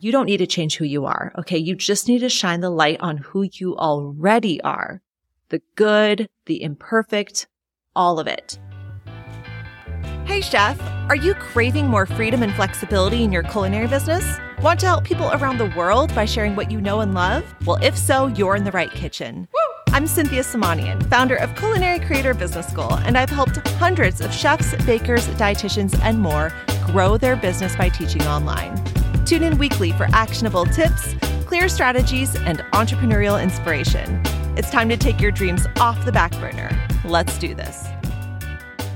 you don't need to change who you are. Okay. You just need to shine the light on who you already are. The good, the imperfect, all of it. Hey, chef, are you craving more freedom and flexibility in your culinary business? Want to help people around the world by sharing what you know and love? Well, if so, you're in the right kitchen. Woo! I'm Cynthia Samanian, founder of Culinary Creator Business School, and I've helped hundreds of chefs, bakers, dietitians, and more grow their business by teaching online. Tune in weekly for actionable tips, clear strategies, and entrepreneurial inspiration. It's time to take your dreams off the back burner. Let's do this.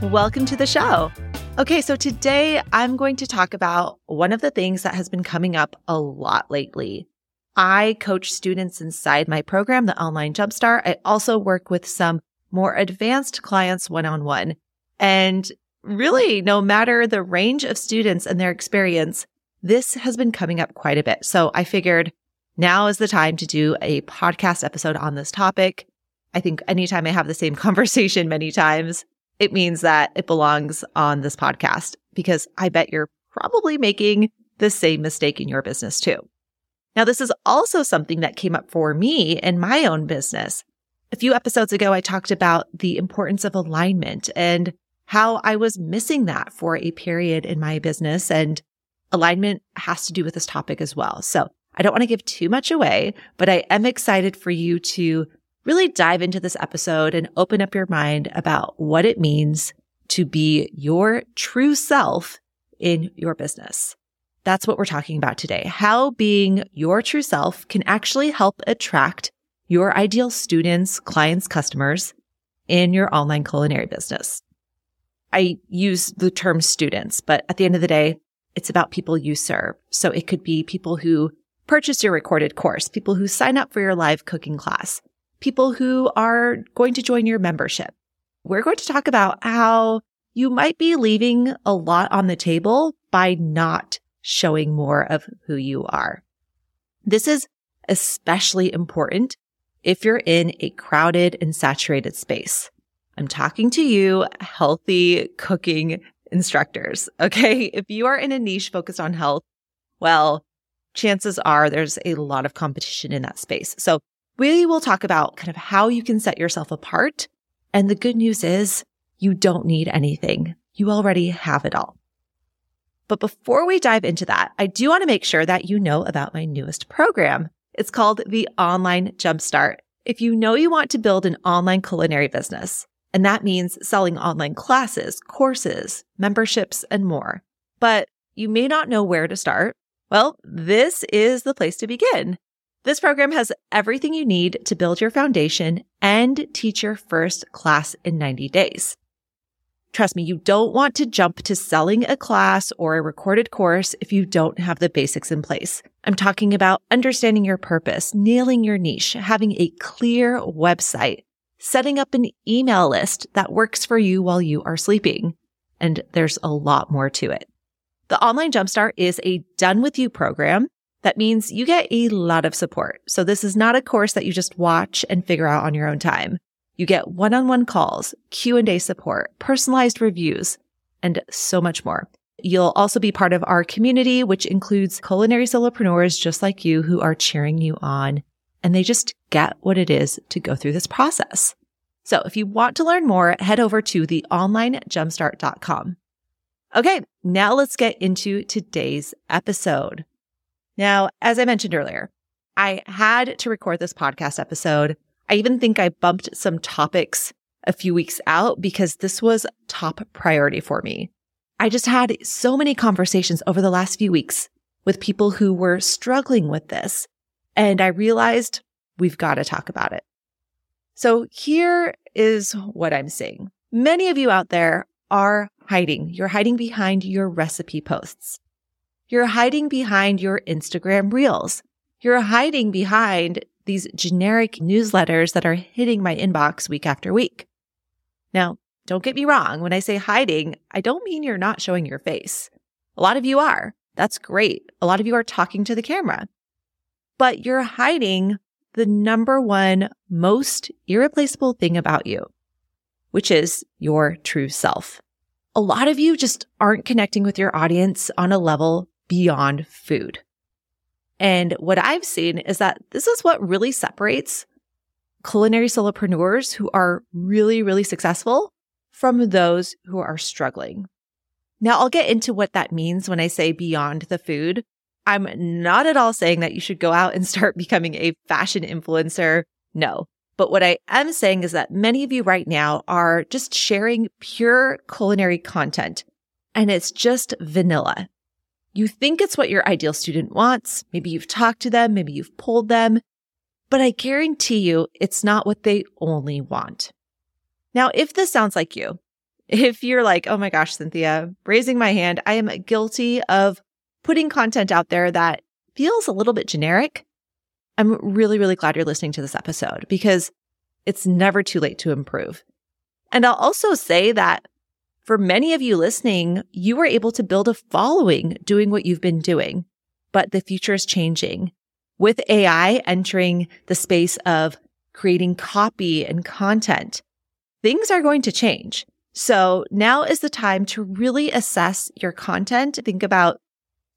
Welcome to the show. Okay, so today I'm going to talk about one of the things that has been coming up a lot lately I coach students inside my program, the Online Jumpstart. I also work with some more advanced clients one on one. And really, no matter the range of students and their experience, this has been coming up quite a bit. So I figured now is the time to do a podcast episode on this topic. I think anytime I have the same conversation many times, it means that it belongs on this podcast because I bet you're probably making the same mistake in your business too. Now, this is also something that came up for me in my own business. A few episodes ago, I talked about the importance of alignment and how I was missing that for a period in my business. And alignment has to do with this topic as well. So I don't want to give too much away, but I am excited for you to really dive into this episode and open up your mind about what it means to be your true self in your business. That's what we're talking about today. How being your true self can actually help attract your ideal students, clients, customers in your online culinary business. I use the term students, but at the end of the day, it's about people you serve. So it could be people who purchase your recorded course, people who sign up for your live cooking class, people who are going to join your membership. We're going to talk about how you might be leaving a lot on the table by not showing more of who you are. This is especially important if you're in a crowded and saturated space. I'm talking to you, healthy cooking instructors. Okay. If you are in a niche focused on health, well, chances are there's a lot of competition in that space. So we will talk about kind of how you can set yourself apart. And the good news is you don't need anything. You already have it all. But before we dive into that, I do want to make sure that you know about my newest program. It's called the Online Jumpstart. If you know you want to build an online culinary business, and that means selling online classes, courses, memberships, and more, but you may not know where to start, well, this is the place to begin. This program has everything you need to build your foundation and teach your first class in 90 days. Trust me, you don't want to jump to selling a class or a recorded course if you don't have the basics in place. I'm talking about understanding your purpose, nailing your niche, having a clear website, setting up an email list that works for you while you are sleeping. And there's a lot more to it. The Online Jumpstart is a done with you program. That means you get a lot of support. So this is not a course that you just watch and figure out on your own time. You get one-on-one calls, Q&A support, personalized reviews, and so much more. You'll also be part of our community, which includes culinary solopreneurs just like you who are cheering you on and they just get what it is to go through this process. So if you want to learn more, head over to the theonlinejumpstart.com. Okay, now let's get into today's episode. Now, as I mentioned earlier, I had to record this podcast episode I even think I bumped some topics a few weeks out because this was top priority for me. I just had so many conversations over the last few weeks with people who were struggling with this. And I realized we've got to talk about it. So here is what I'm seeing. Many of you out there are hiding. You're hiding behind your recipe posts. You're hiding behind your Instagram reels. You're hiding behind these generic newsletters that are hitting my inbox week after week. Now, don't get me wrong. When I say hiding, I don't mean you're not showing your face. A lot of you are. That's great. A lot of you are talking to the camera, but you're hiding the number one most irreplaceable thing about you, which is your true self. A lot of you just aren't connecting with your audience on a level beyond food. And what I've seen is that this is what really separates culinary solopreneurs who are really, really successful from those who are struggling. Now, I'll get into what that means when I say beyond the food. I'm not at all saying that you should go out and start becoming a fashion influencer. No. But what I am saying is that many of you right now are just sharing pure culinary content and it's just vanilla. You think it's what your ideal student wants. Maybe you've talked to them. Maybe you've pulled them, but I guarantee you it's not what they only want. Now, if this sounds like you, if you're like, oh my gosh, Cynthia, raising my hand, I am guilty of putting content out there that feels a little bit generic. I'm really, really glad you're listening to this episode because it's never too late to improve. And I'll also say that for many of you listening, you were able to build a following doing what you've been doing, but the future is changing. With AI entering the space of creating copy and content, things are going to change. So now is the time to really assess your content. Think about,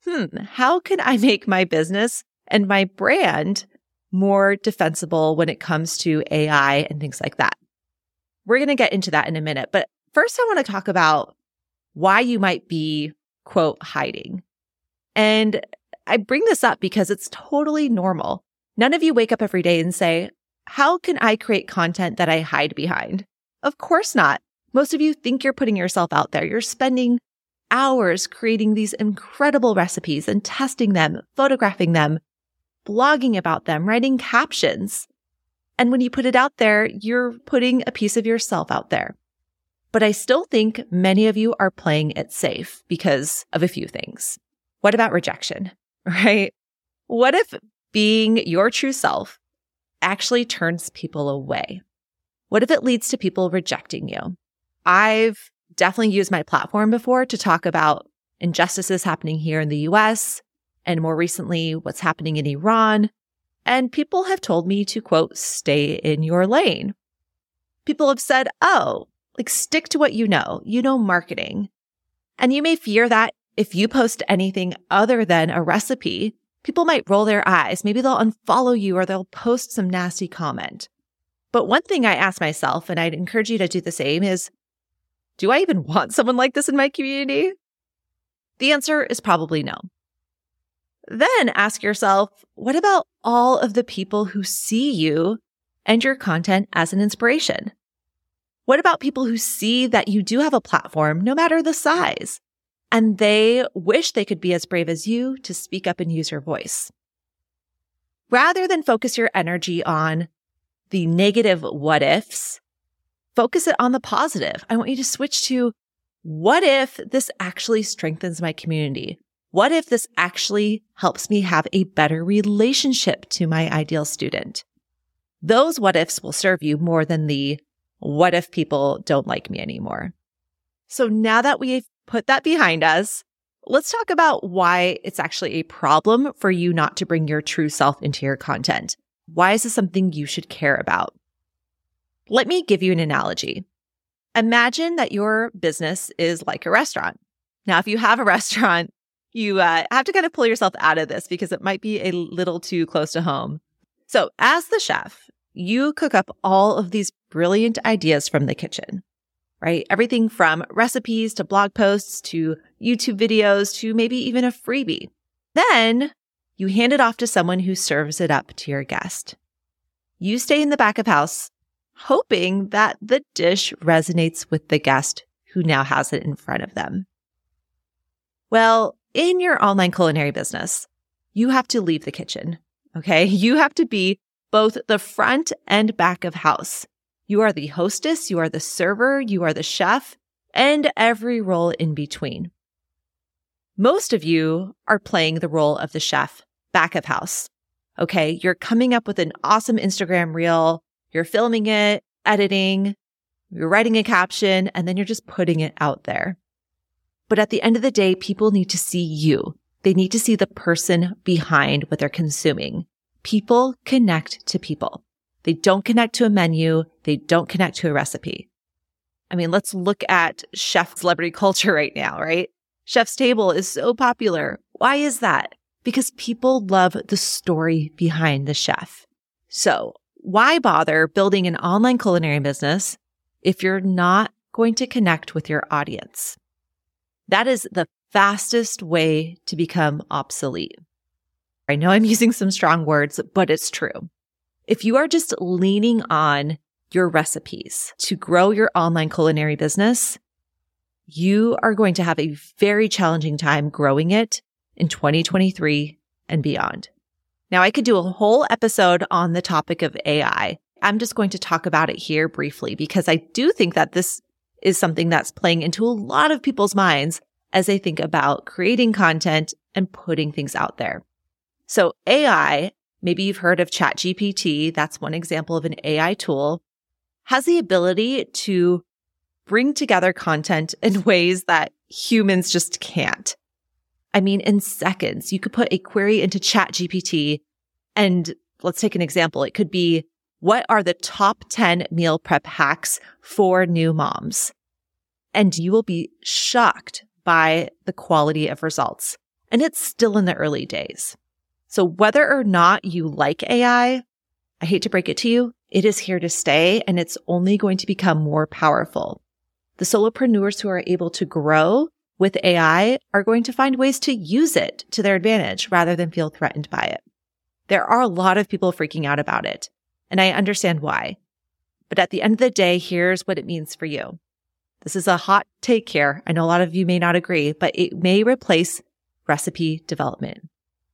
hmm, how can I make my business and my brand more defensible when it comes to AI and things like that? We're going to get into that in a minute. But first, I want to talk about why you might be, quote, hiding. And I bring this up because it's totally normal. None of you wake up every day and say, how can I create content that I hide behind? Of course not. Most of you think you're putting yourself out there. You're spending hours creating these incredible recipes and testing them, photographing them, blogging about them, writing captions. And when you put it out there, you're putting a piece of yourself out there. But I still think many of you are playing it safe because of a few things. What about rejection? Right? What if being your true self actually turns people away? What if it leads to people rejecting you? I've definitely used my platform before to talk about injustices happening here in the US and more recently, what's happening in Iran. And people have told me to quote, stay in your lane. People have said, Oh, like stick to what you know. You know marketing. And you may fear that if you post anything other than a recipe, people might roll their eyes. Maybe they'll unfollow you or they'll post some nasty comment. But one thing I ask myself, and I'd encourage you to do the same, is do I even want someone like this in my community? The answer is probably no. Then ask yourself, what about all of the people who see you and your content as an inspiration? What about people who see that you do have a platform, no matter the size, and they wish they could be as brave as you to speak up and use your voice? Rather than focus your energy on the negative what ifs, focus it on the positive. I want you to switch to what if this actually strengthens my community? What if this actually helps me have a better relationship to my ideal student? Those what ifs will serve you more than the what if people don't like me anymore? So now that we've put that behind us, let's talk about why it's actually a problem for you not to bring your true self into your content. Why is this something you should care about? Let me give you an analogy. Imagine that your business is like a restaurant. Now, if you have a restaurant, you uh, have to kind of pull yourself out of this because it might be a little too close to home. So, as the chef, you cook up all of these brilliant ideas from the kitchen, right? Everything from recipes to blog posts to YouTube videos to maybe even a freebie. Then you hand it off to someone who serves it up to your guest. You stay in the back of house hoping that the dish resonates with the guest who now has it in front of them. Well, in your online culinary business, you have to leave the kitchen. Okay. You have to be both the front and back of house. You are the hostess, you are the server, you are the chef, and every role in between. Most of you are playing the role of the chef back of house. Okay. You're coming up with an awesome Instagram reel. You're filming it, editing, you're writing a caption, and then you're just putting it out there. But at the end of the day, people need to see you. They need to see the person behind what they're consuming. People connect to people. They don't connect to a menu. They don't connect to a recipe. I mean, let's look at chef celebrity culture right now, right? Chef's Table is so popular. Why is that? because people love the story behind the chef. So why bother building an online culinary business if you're not going to connect with your audience? That is the fastest way to become obsolete. I know I'm using some strong words, but it's true. If you are just leaning on your recipes to grow your online culinary business, you are going to have a very challenging time growing it in 2023 and beyond. Now, I could do a whole episode on the topic of AI. I'm just going to talk about it here briefly because I do think that this is something that's playing into a lot of people's minds as they think about creating content and putting things out there. So AI, maybe you've heard of ChatGPT. That's one example of an AI tool has the ability to bring together content in ways that humans just can't. I mean, in seconds, you could put a query into ChatGPT and let's take an example. It could be, what are the top 10 meal prep hacks for new moms? And you will be shocked by the quality of results. And it's still in the early days. So whether or not you like AI, I hate to break it to you, it is here to stay and it's only going to become more powerful. The solopreneurs who are able to grow with AI are going to find ways to use it to their advantage rather than feel threatened by it. There are a lot of people freaking out about it, and I understand why. But at the end of the day, here's what it means for you. This is a hot take here. I know a lot of you may not agree, but it may replace recipe development.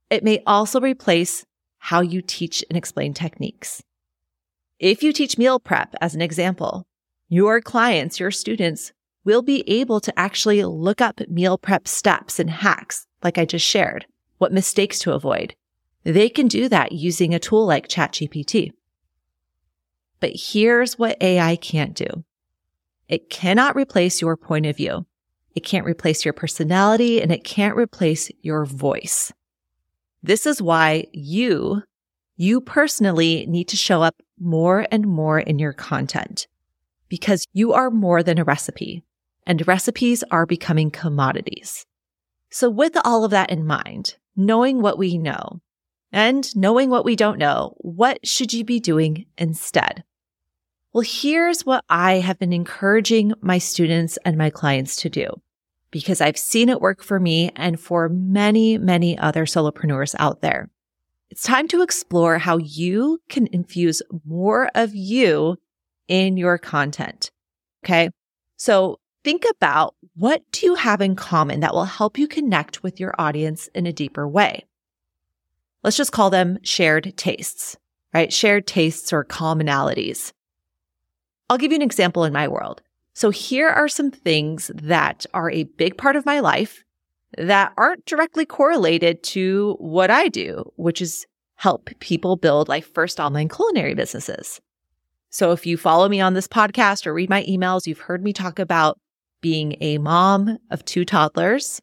It may also replace how you teach and explain techniques. If you teach meal prep as an example, your clients, your students will be able to actually look up meal prep steps and hacks, like I just shared, what mistakes to avoid. They can do that using a tool like ChatGPT. But here's what AI can't do. It cannot replace your point of view. It can't replace your personality and it can't replace your voice. This is why you, you personally need to show up more and more in your content because you are more than a recipe and recipes are becoming commodities. So with all of that in mind, knowing what we know and knowing what we don't know, what should you be doing instead? Well, here's what I have been encouraging my students and my clients to do because I've seen it work for me and for many, many other solopreneurs out there. It's time to explore how you can infuse more of you in your content. Okay. So think about what do you have in common that will help you connect with your audience in a deeper way? Let's just call them shared tastes, right? Shared tastes or commonalities. I'll give you an example in my world. So here are some things that are a big part of my life that aren't directly correlated to what I do, which is help people build like first online culinary businesses. So if you follow me on this podcast or read my emails, you've heard me talk about being a mom of two toddlers.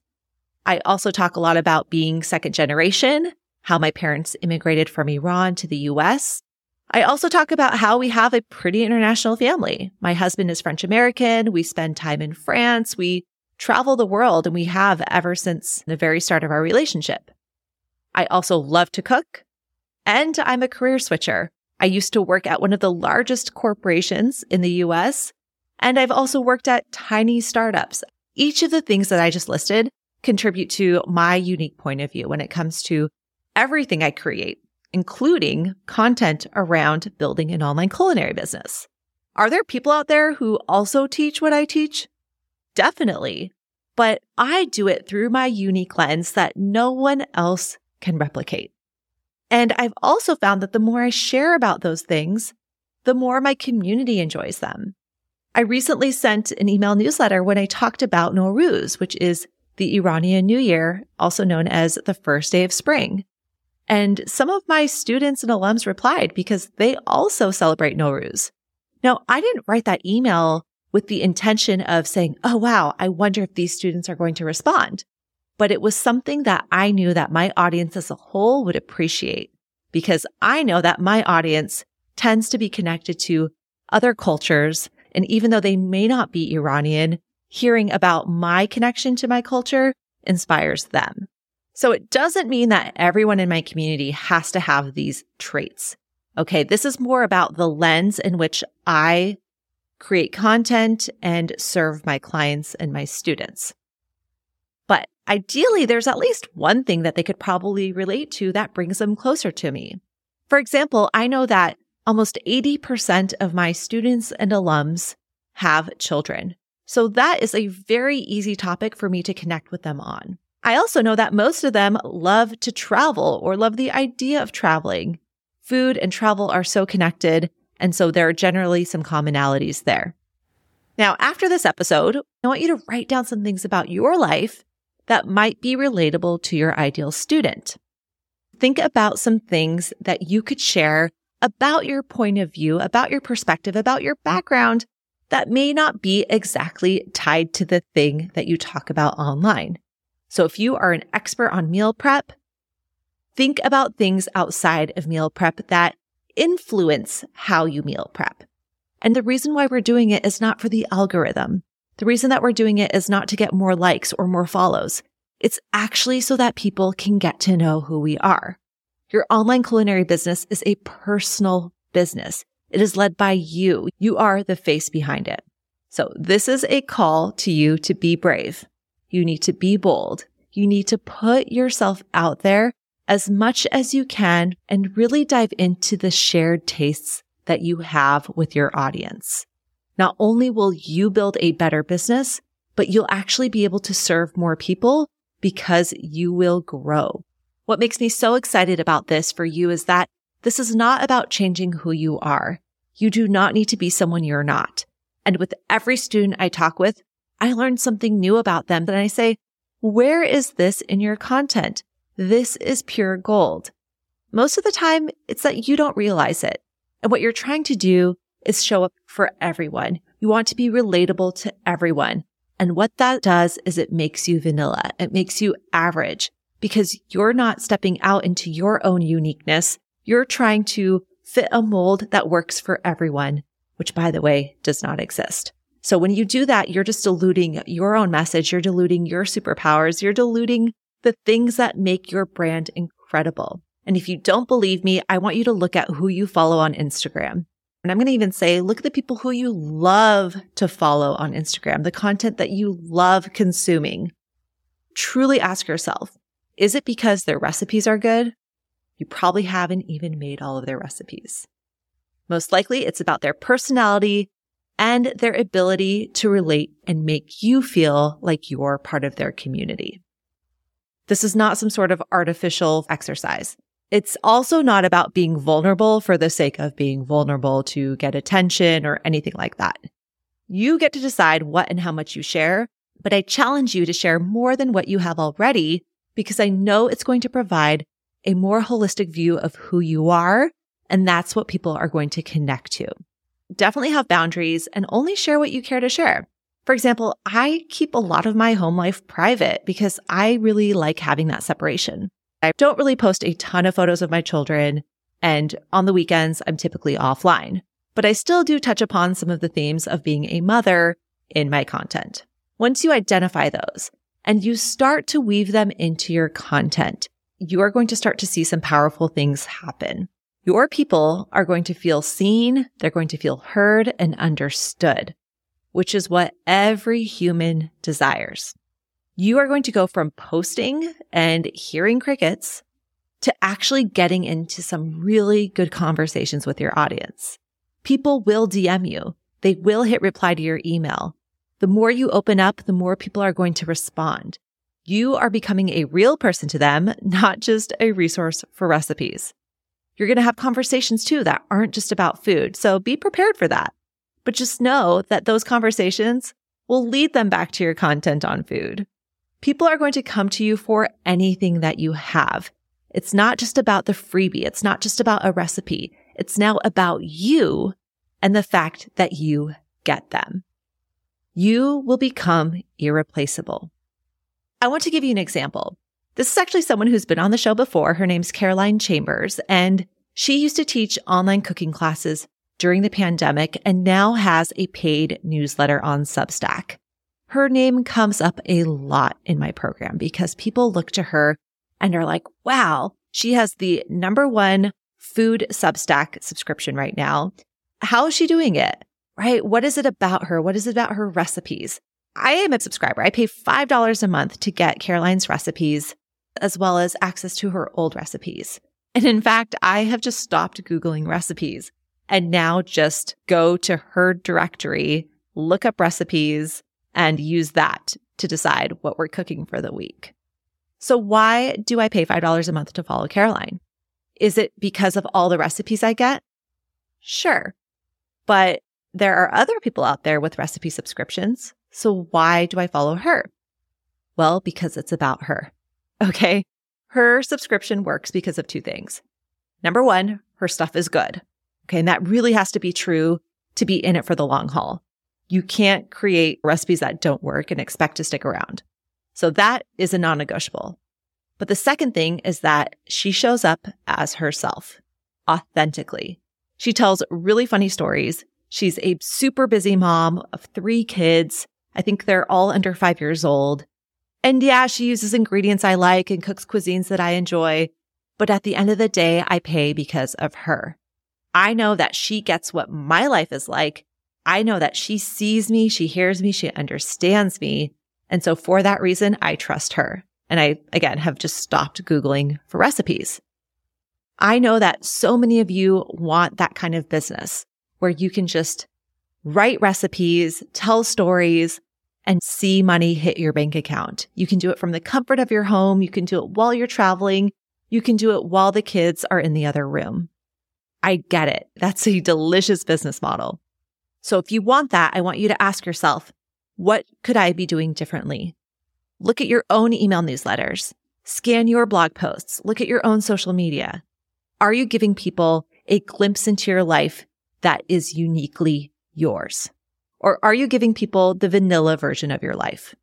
I also talk a lot about being second generation, how my parents immigrated from Iran to the US. I also talk about how we have a pretty international family. My husband is French American. We spend time in France. We travel the world and we have ever since the very start of our relationship. I also love to cook and I'm a career switcher. I used to work at one of the largest corporations in the US and I've also worked at tiny startups. Each of the things that I just listed contribute to my unique point of view when it comes to everything I create, including content around building an online culinary business. Are there people out there who also teach what I teach? Definitely. But I do it through my unique lens that no one else can replicate. And I've also found that the more I share about those things, the more my community enjoys them. I recently sent an email newsletter when I talked about Nowruz, which is the Iranian New Year, also known as the first day of spring. And some of my students and alums replied because they also celebrate Nowruz. Now, I didn't write that email with the intention of saying, Oh, wow, I wonder if these students are going to respond. But it was something that I knew that my audience as a whole would appreciate because I know that my audience tends to be connected to other cultures and even though they may not be Iranian, hearing about my connection to my culture inspires them. So it doesn't mean that everyone in my community has to have these traits. Okay. This is more about the lens in which I create content and serve my clients and my students. But ideally, there's at least one thing that they could probably relate to that brings them closer to me. For example, I know that almost 80% of my students and alums have children. So that is a very easy topic for me to connect with them on. I also know that most of them love to travel or love the idea of traveling. Food and travel are so connected. And so there are generally some commonalities there. Now, after this episode, I want you to write down some things about your life that might be relatable to your ideal student. Think about some things that you could share about your point of view, about your perspective, about your background that may not be exactly tied to the thing that you talk about online. So if you are an expert on meal prep, think about things outside of meal prep that influence how you meal prep. And the reason why we're doing it is not for the algorithm. The reason that we're doing it is not to get more likes or more follows. It's actually so that people can get to know who we are. Your online culinary business is a personal business. It is led by you. You are the face behind it. So this is a call to you to be brave. You need to be bold. You need to put yourself out there as much as you can and really dive into the shared tastes that you have with your audience. Not only will you build a better business, but you'll actually be able to serve more people because you will grow. What makes me so excited about this for you is that this is not about changing who you are. You do not need to be someone you're not. And with every student I talk with, I learn something new about them that I say, where is this in your content? This is pure gold. Most of the time, it's that you don't realize it. And what you're trying to do is show up for everyone. You want to be relatable to everyone. And what that does is it makes you vanilla. It makes you average because you're not stepping out into your own uniqueness. You're trying to fit a mold that works for everyone, which by the way, does not exist. So when you do that, you're just diluting your own message. You're diluting your superpowers. You're diluting the things that make your brand incredible. And if you don't believe me, I want you to look at who you follow on Instagram. And I'm going to even say, look at the people who you love to follow on Instagram, the content that you love consuming. Truly ask yourself, is it because their recipes are good? You probably haven't even made all of their recipes. Most likely it's about their personality and their ability to relate and make you feel like you're part of their community. This is not some sort of artificial exercise. It's also not about being vulnerable for the sake of being vulnerable to get attention or anything like that. You get to decide what and how much you share, but I challenge you to share more than what you have already because I know it's going to provide a more holistic view of who you are. And that's what people are going to connect to. Definitely have boundaries and only share what you care to share. For example, I keep a lot of my home life private because I really like having that separation. I don't really post a ton of photos of my children. And on the weekends, I'm typically offline, but I still do touch upon some of the themes of being a mother in my content. Once you identify those and you start to weave them into your content, you are going to start to see some powerful things happen. Your people are going to feel seen. They're going to feel heard and understood, which is what every human desires. You are going to go from posting and hearing crickets to actually getting into some really good conversations with your audience. People will DM you. They will hit reply to your email. The more you open up, the more people are going to respond. You are becoming a real person to them, not just a resource for recipes. You're going to have conversations too that aren't just about food. So be prepared for that. But just know that those conversations will lead them back to your content on food. People are going to come to you for anything that you have. It's not just about the freebie. It's not just about a recipe. It's now about you and the fact that you get them you will become irreplaceable. I want to give you an example. This is actually someone who's been on the show before. Her name's Caroline Chambers, and she used to teach online cooking classes during the pandemic and now has a paid newsletter on Substack. Her name comes up a lot in my program because people look to her and are like, wow, she has the number one food Substack subscription right now. How is she doing it? Right? What is it about her? What is it about her recipes? I am a subscriber. I pay $5 a month to get Caroline's recipes as well as access to her old recipes. And in fact, I have just stopped Googling recipes and now just go to her directory, look up recipes, and use that to decide what we're cooking for the week. So why do I pay $5 a month to follow Caroline? Is it because of all the recipes I get? Sure. But there are other people out there with recipe subscriptions. So why do I follow her? Well, because it's about her. Okay. Her subscription works because of two things. Number one, her stuff is good. Okay. And that really has to be true to be in it for the long haul. You can't create recipes that don't work and expect to stick around. So that is a non negotiable. But the second thing is that she shows up as herself authentically. She tells really funny stories. She's a super busy mom of three kids. I think they're all under five years old. And yeah, she uses ingredients I like and cooks cuisines that I enjoy. But at the end of the day, I pay because of her. I know that she gets what my life is like. I know that she sees me, she hears me, she understands me. And so for that reason, I trust her. And I, again, have just stopped Googling for recipes. I know that so many of you want that kind of business where you can just write recipes, tell stories, and see money hit your bank account. You can do it from the comfort of your home. You can do it while you're traveling. You can do it while the kids are in the other room. I get it. That's a delicious business model. So if you want that, I want you to ask yourself, what could I be doing differently? Look at your own email newsletters, scan your blog posts, look at your own social media. Are you giving people a glimpse into your life that is uniquely yours? Or are you giving people the vanilla version of your life?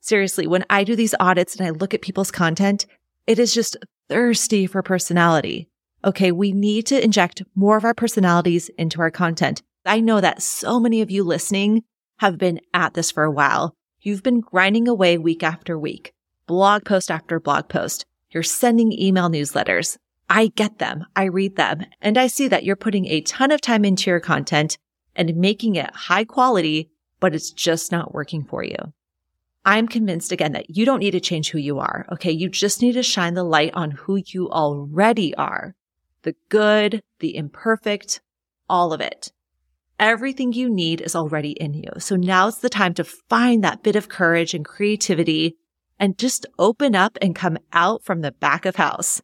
Seriously, when I do these audits and I look at people's content, it is just thirsty for personality. Okay. We need to inject more of our personalities into our content. I know that so many of you listening have been at this for a while. You've been grinding away week after week, blog post after blog post. You're sending email newsletters. I get them. I read them and I see that you're putting a ton of time into your content and making it high quality, but it's just not working for you. I'm convinced again that you don't need to change who you are. Okay. You just need to shine the light on who you already are. The good, the imperfect, all of it. Everything you need is already in you. So now's the time to find that bit of courage and creativity and just open up and come out from the back of house.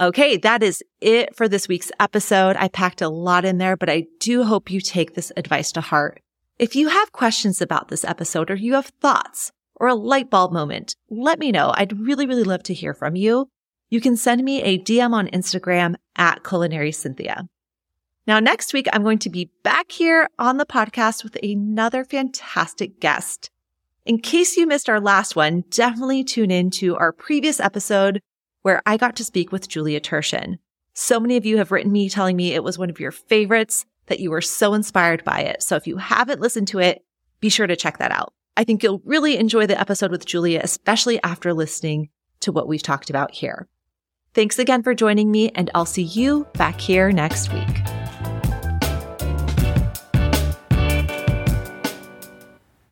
Okay, that is it for this week's episode. I packed a lot in there, but I do hope you take this advice to heart. If you have questions about this episode or you have thoughts or a light bulb moment, let me know. I'd really, really love to hear from you. You can send me a DM on Instagram at culinary Cynthia. Now, next week, I'm going to be back here on the podcast with another fantastic guest. In case you missed our last one, definitely tune in to our previous episode where I got to speak with Julia Turshen. So many of you have written me telling me it was one of your favorites, that you were so inspired by it. So if you haven't listened to it, be sure to check that out. I think you'll really enjoy the episode with Julia, especially after listening to what we've talked about here. Thanks again for joining me, and I'll see you back here next week.